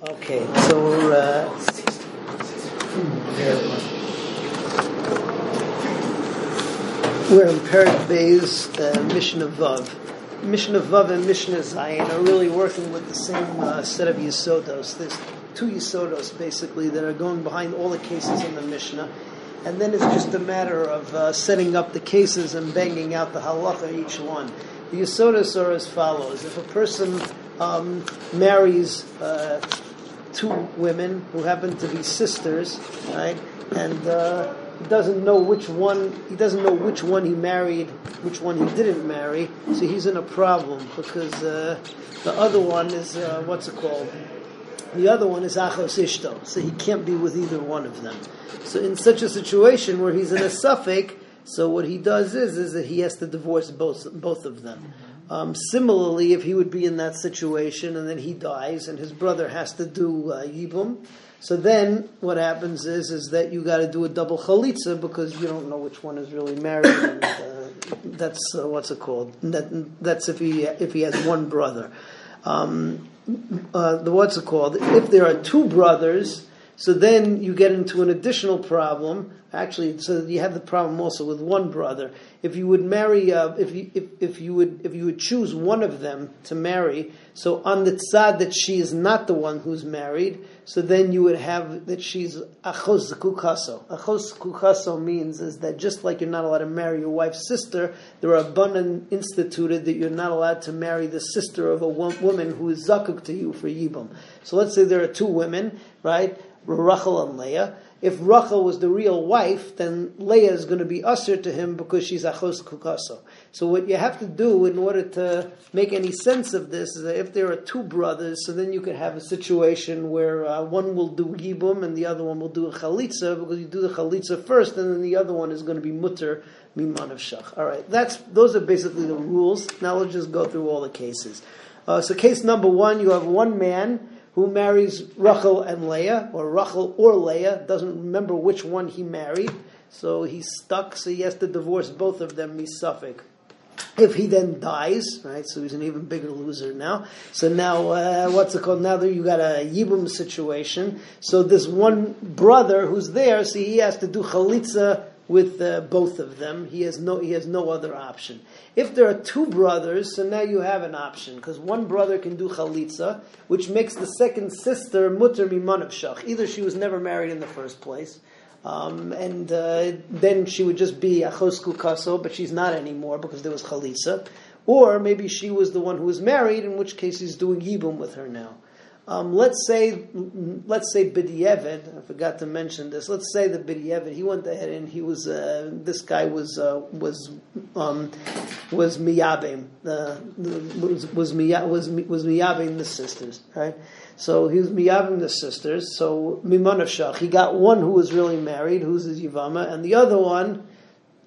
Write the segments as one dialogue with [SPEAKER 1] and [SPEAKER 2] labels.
[SPEAKER 1] Okay, so we're, uh, we're in Perik Bay's uh, Mishnah Vav. Mishnah Vav and Mishnah Zayin are really working with the same uh, set of Yisodos. There's two Yisodos basically that are going behind all the cases in the Mishnah. And then it's just a matter of uh, setting up the cases and banging out the halacha each one. The Yisodos are as follows. If a person um, marries uh, two women who happen to be sisters, right? And uh, he doesn't know which one he doesn't know which one he married, which one he didn't marry. So he's in a problem because uh, the other one is uh, what's it called? The other one is achos ishto, so he can't be with either one of them. So in such a situation where he's in a safek, so what he does is is that he has to divorce both both of them. Um, similarly, if he would be in that situation and then he dies and his brother has to do uh, yibum, so then what happens is is that you got to do a double chalitza because you don't know which one is really married. And, uh, that's uh, what's it called? That, that's if he if he has one brother. Um, uh, the what's it called? If there are two brothers, so then you get into an additional problem. Actually, so you have the problem also with one brother. If you would marry, uh, if you if, if you would if you would choose one of them to marry, so on the tzad that she is not the one who's married, so then you would have that she's achos kukaso. Achos kukaso means is that just like you're not allowed to marry your wife's sister, there are abundant instituted that you're not allowed to marry the sister of a woman who is zakuk to you for yibum. So let's say there are two women, right? Rachel and Leah. If Rachel was the real wife, then Leah is going to be assur to him because she's achos kukaso. So what you have to do in order to make any sense of this is that if there are two brothers, so then you could have a situation where uh, one will do yibum and the other one will do a chalitza because you do the chalitza first, and then the other one is going to be mutter miman of shach. All right, that's those are basically the rules. Now let's just go through all the cases. Uh, so case number one, you have one man who marries Rachel and Leah, or Rachel or Leah, doesn't remember which one he married, so he's stuck, so he has to divorce both of them, misafik. If he then dies, right, so he's an even bigger loser now. So now, uh, what's it called? Now that you got a Yibum situation, so this one brother who's there, so he has to do chalitza with uh, both of them. He has no he has no other option. If there are two brothers, so now you have an option because one brother can do chalitza, which makes the second sister mutter mimanab shach. Either she was never married in the first place. Um, and uh, then she would just be achos kukaso, but she's not anymore because there was chalitza. Or maybe she was the one who was married, in which case he's doing yibum with her now. Um, let's say, let's say B'di'evid. I forgot to mention this. Let's say the B'di'evid. He went ahead and he was. Uh, this guy was uh, was um, was miyabim. Uh, was was was was miyabim the sisters, right? So he was miyabim the sisters. So mimanashach. He got one who was really married, who's his yivama, and the other one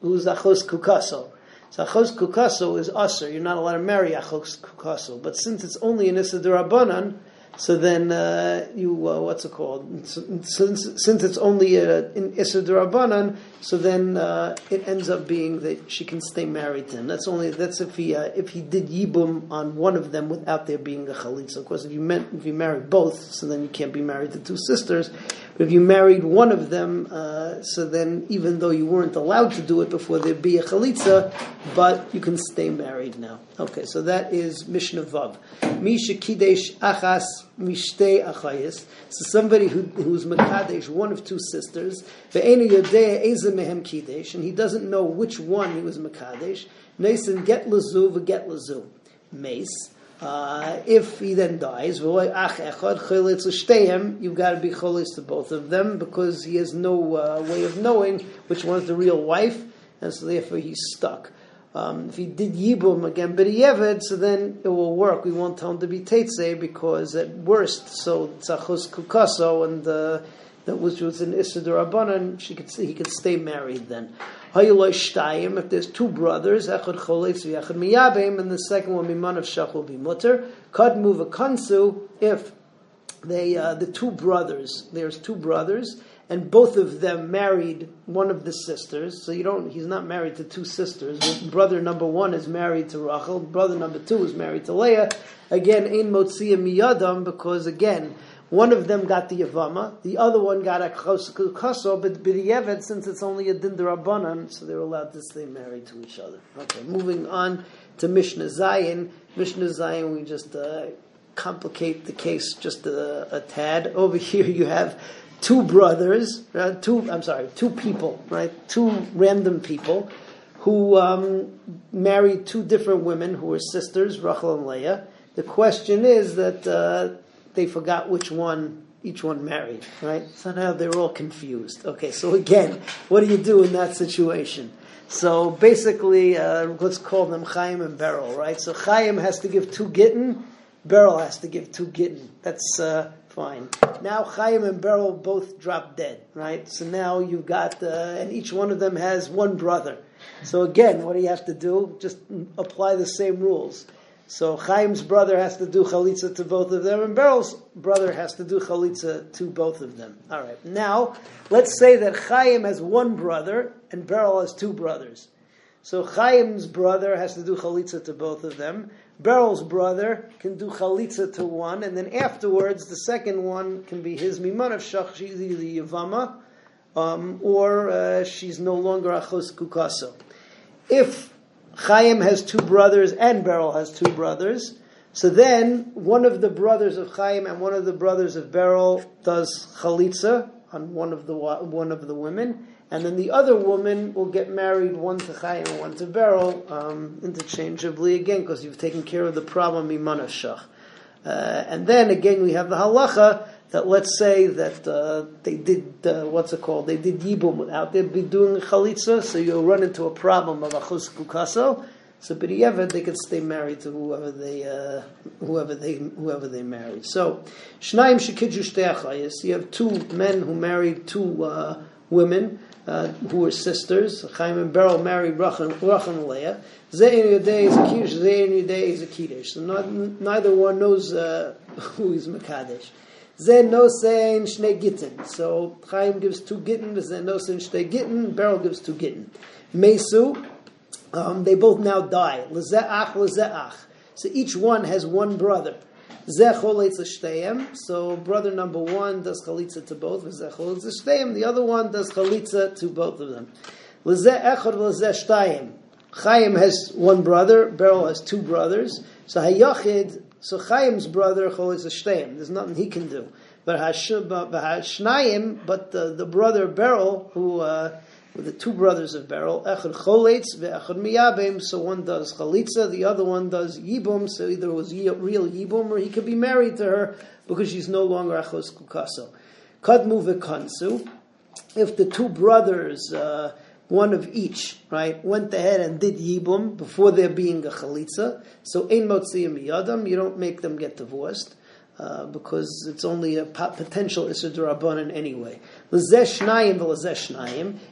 [SPEAKER 1] who's achos kukaso. So achos kukaso is assur. You're not allowed to marry achos kukaso. But since it's only an issa so then uh, you uh, what's it called? Since since it's only in Durabanan, so then uh, it ends up being that she can stay married to him. That's only that's if he uh, if he did yibum on one of them without there being a chalitza. Of course, if you meant if you married both, so then you can't be married to two sisters. But if you married one of them, uh, so then even though you weren't allowed to do it before there'd be a chalitza, but you can stay married now. Okay, so that is Mishnah Vav. Misha Kidesh Achas Mishtei Achayis. So somebody who, who's Makadesh, one of two sisters, Ve'ena Yodea Eza Mehem Kidesh, and he doesn't know which one he was Makadesh. Nason Get Lazu, Get Lazu. Mace. Uh, if he then dies, you've got to be cholis to both of them because he has no uh, way of knowing which one is the real wife, and so therefore he's stuck. Um, if he did yibum again, but yeved, so then it will work. We won't tell him to be teitze because at worst, so tzachos kukaso and uh, that was was an Isidur Rabbanan, she could he could stay married then. If there's two brothers, Echad Choletz v'Echad Miyabim, and the second one Miman of Shach will be Mutter. Kadmu ve'kansu if they uh, the two brothers. There's two brothers, and both of them married one of the sisters. So you don't. He's not married to two sisters. Brother number one is married to Rachel. Brother number two is married to Leah. Again, ein motzia miyadam because again One of them got the Yavama, the other one got a Kaso, but B'diyevet, since it's only a Dindarabanan, so they're allowed to stay married to each other. Okay, moving on to Mishnah Zayin. Mishnah Zayin, we just uh, complicate the case just a, a, tad. Over here you have two brothers, uh, two, I'm sorry, two people, right? Two random people who um, married two different women who were sisters, Rachel and Leah. The question is that uh, they forgot which one each one married, right? So now they're all confused. Okay, so again, what do you do in that situation? So basically, uh, let's call them Chaim and Beryl, right? So Chaim has to give two gittin, Beryl has to give two gittin. That's uh, fine. Now Chaim and Beryl both drop dead, right? So now you've got, uh, and each one of them has one brother. So again, what do you have to do? Just apply the same rules. So Chaim's brother has to do chalitza to both of them, and Beryl's brother has to do chalitza to both of them. All right. Now, let's say that Chaim has one brother and Beryl has two brothers. So Chaim's brother has to do chalitza to both of them. Beryl's brother can do chalitza to one, and then afterwards, the second one can be his miman of shach, the yavama, um, or uh, she's no longer achos kukaso. If Chaim has two brothers and Beryl has two brothers. So then one of the brothers of Chaim and one of the brothers of Beryl does chalitza on one of the one of the women, and then the other woman will get married, one to Chaim and one to Beryl, um, interchangeably again because you've taken care of the problem imanashach. Uh, and then again we have the halacha that let's say that uh, they did uh, what's it called? They did yibum without be doing chalitza, so you'll run into a problem of achus kukaso. So b'di'evet they can stay married to whoever they uh, whoever they whoever they marry. So shnayim shekidju shteachayis. You have two men who married two uh, women. Uh, who were sisters. Chaim and Beryl married Rachel and Leah. Zein Yudei is a kiddush. Zein Yudei is a kiddush. So not, neither one knows uh, who is Makadesh. Zen no saying shnei gittin. So Chaim gives two gittin, Zen no saying shnei gittin, Beryl gives two gittin. Mesu, um, they both now die. Lezeach, lezeach. So each one has one brother. So brother number one does chalitza to both. The other one does chalitza to both of them. Chaim has one brother. Beryl has two brothers. So hayachid so Chaim's brother Cholis Shteim. There's nothing he can do. But Hashnayim, but the, the brother Beryl, who uh, the two brothers of Beryl, Echad Choletz ve'Echad Miyabim. So one does Chalitza, the other one does Yibum. So either it was real Yibum or he could be married to her because she's no longer Achos Kukaso. Kadmu ve'Kansu. If the two brothers. Uh, one of each, right, went ahead and did yibum before there being a chalitza. So ein motziyim yadam, you don't make them get divorced. Uh, because it's only a potential Isser Rabbanan anyway.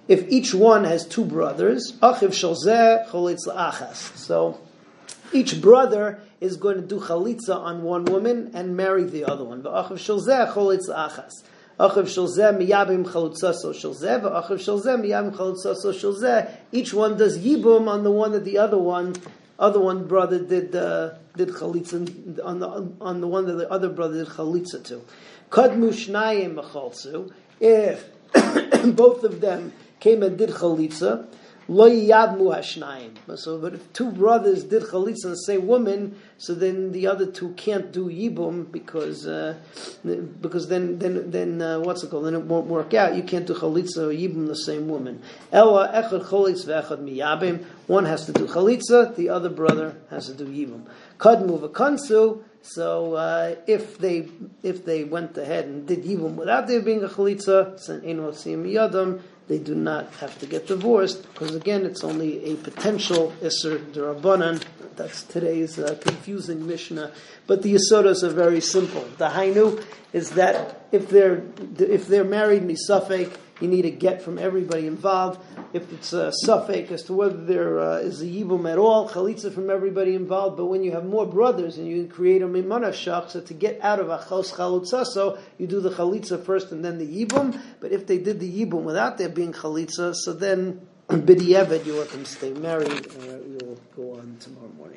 [SPEAKER 1] If each one has two brothers, shalzeh. So each brother is going to do chalitza on one woman and marry the other one. Achiv shalzeh miyabim chalutzaso shel zeh, v'achiv shel miyabim chalutzaso shel Each one does yibum on the one that the other one, other one brother did uh, did chalitza on the on the one that the other brother did chalitza to. Kadmu shnayim. If both of them came and did chalitza, Lo yadmu hashnayim. So, but if two brothers did chalitza on the same woman, so then the other two can't do yibum because uh, because then then then uh, what's it called? Then it won't work out. You can't do chalitza or yibum the same woman. Ella echad chalitz ve'echad miyabim. One has to do chalitza, the other brother has to do yibum. Kadmu v'kansu. So uh, if they if they went ahead and did yibum without there being a chalitza, then ein yadam they do not have to get divorced because again, it's only a potential iser derabanan. That's today's uh, confusing Mishnah. But the yisodas are very simple. The hainu is that if they're if they're married misafek, you need a get from everybody involved. If it's a safek as to whether there uh, is a yibum at all, chalitza from everybody involved. But when you have more brothers and you create a mimana shach, so to get out of a achos chalutzaso, you do the chalitza first and then the yibum. But if they did the yibum without there being chalitza, so then bidiyeved you let them stay married. Uh, we'll go on tomorrow morning.